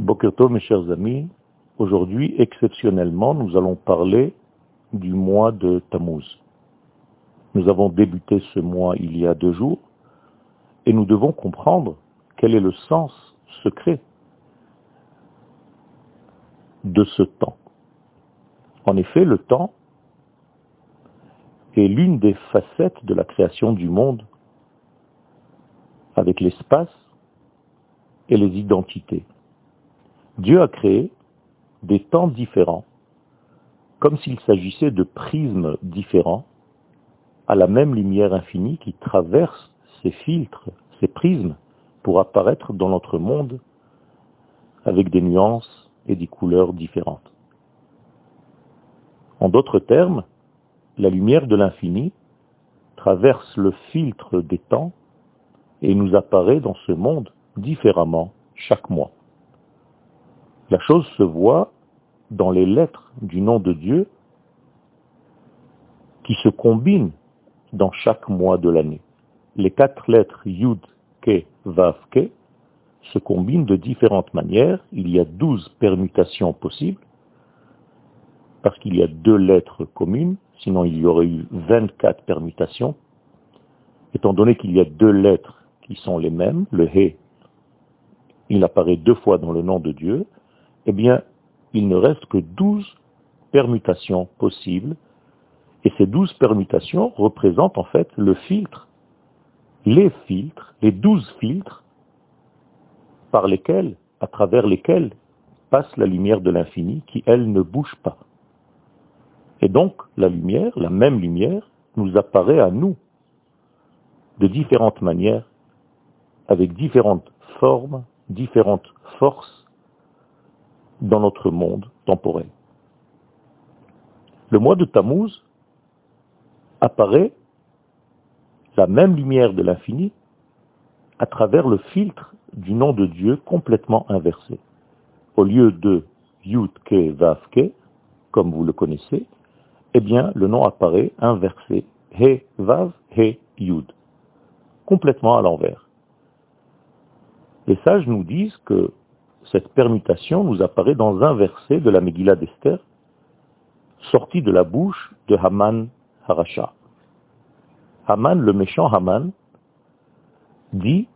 Bokerto, mes chers amis, aujourd'hui, exceptionnellement, nous allons parler du mois de Tammuz. Nous avons débuté ce mois il y a deux jours et nous devons comprendre quel est le sens secret de ce temps. En effet, le temps est l'une des facettes de la création du monde avec l'espace et les identités. Dieu a créé des temps différents, comme s'il s'agissait de prismes différents, à la même lumière infinie qui traverse ces filtres, ces prismes, pour apparaître dans notre monde avec des nuances et des couleurs différentes. En d'autres termes, la lumière de l'infini traverse le filtre des temps et nous apparaît dans ce monde différemment chaque mois. La chose se voit dans les lettres du nom de Dieu qui se combinent dans chaque mois de l'année. Les quatre lettres Yud, Ke, Vav, Ke se combinent de différentes manières. Il y a douze permutations possibles, parce qu'il y a deux lettres communes, sinon il y aurait eu 24 permutations. Étant donné qu'il y a deux lettres qui sont les mêmes, le He, il apparaît deux fois dans le nom de Dieu, eh bien, il ne reste que douze permutations possibles, et ces douze permutations représentent en fait le filtre, les filtres, les douze filtres par lesquels, à travers lesquels passe la lumière de l'infini qui, elle, ne bouge pas. Et donc, la lumière, la même lumière, nous apparaît à nous de différentes manières, avec différentes formes, différentes forces, dans notre monde temporel. Le mois de Tammuz apparaît la même lumière de l'infini à travers le filtre du nom de Dieu complètement inversé. Au lieu de Yud Ke Vav Ke, comme vous le connaissez, eh bien le nom apparaît inversé, He Vav He Yud, complètement à l'envers. Les sages nous disent que cette permutation nous apparaît dans un verset de la Megillah d'Esther, sorti de la bouche de Haman Harasha. Haman, le méchant Haman, dit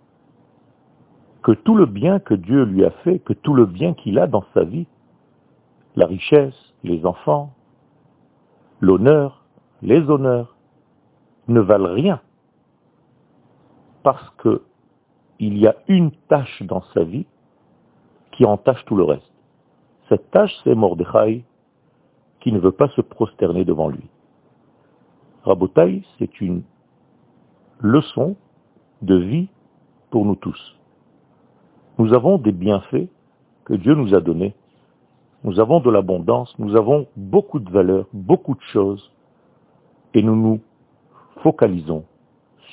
que tout le bien que Dieu lui a fait, que tout le bien qu'il a dans sa vie, la richesse, les enfants, l'honneur, les honneurs, ne valent rien parce que il y a une tâche dans sa vie qui entache tout le reste. Cette tâche, c'est Mordechai qui ne veut pas se prosterner devant lui. Rabotai, c'est une leçon de vie pour nous tous. Nous avons des bienfaits que Dieu nous a donnés. Nous avons de l'abondance, nous avons beaucoup de valeurs, beaucoup de choses, et nous nous focalisons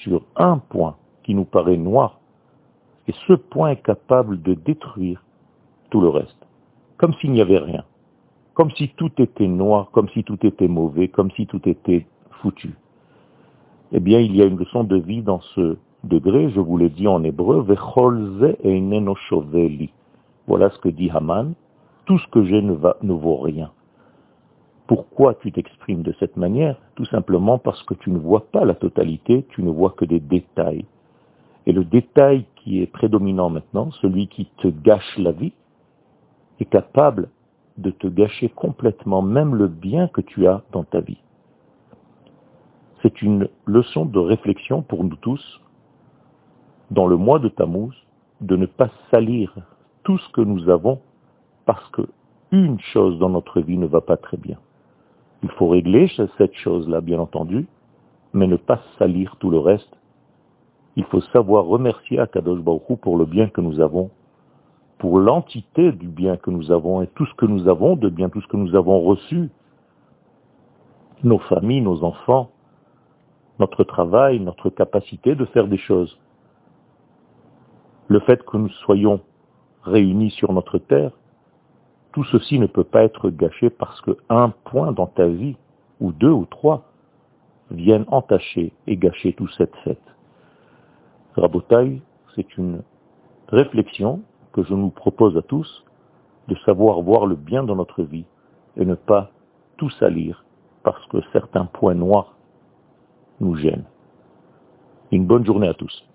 sur un point qui nous paraît noir, et ce point est capable de détruire tout le reste. Comme s'il n'y avait rien. Comme si tout était noir, comme si tout était mauvais, comme si tout était foutu. Eh bien, il y a une leçon de vie dans ce degré, je vous l'ai dit en hébreu, voilà ce que dit Haman, tout ce que j'ai ne, ne vaut rien. Pourquoi tu t'exprimes de cette manière? Tout simplement parce que tu ne vois pas la totalité, tu ne vois que des détails. Et le détail qui est prédominant maintenant, celui qui te gâche la vie, est capable de te gâcher complètement même le bien que tu as dans ta vie. C'est une leçon de réflexion pour nous tous, dans le mois de Tammuz, de ne pas salir tout ce que nous avons parce que une chose dans notre vie ne va pas très bien. Il faut régler cette chose-là, bien entendu, mais ne pas salir tout le reste. Il faut savoir remercier Akadosh Baruch pour le bien que nous avons pour l'entité du bien que nous avons et tout ce que nous avons de bien, tout ce que nous avons reçu, nos familles, nos enfants, notre travail, notre capacité de faire des choses. Le fait que nous soyons réunis sur notre terre, tout ceci ne peut pas être gâché parce que un point dans ta vie, ou deux ou trois, viennent entacher et gâcher toute cette fête. Rabotaille, c'est une réflexion que je nous propose à tous de savoir voir le bien dans notre vie et ne pas tout salir parce que certains points noirs nous gênent. Une bonne journée à tous.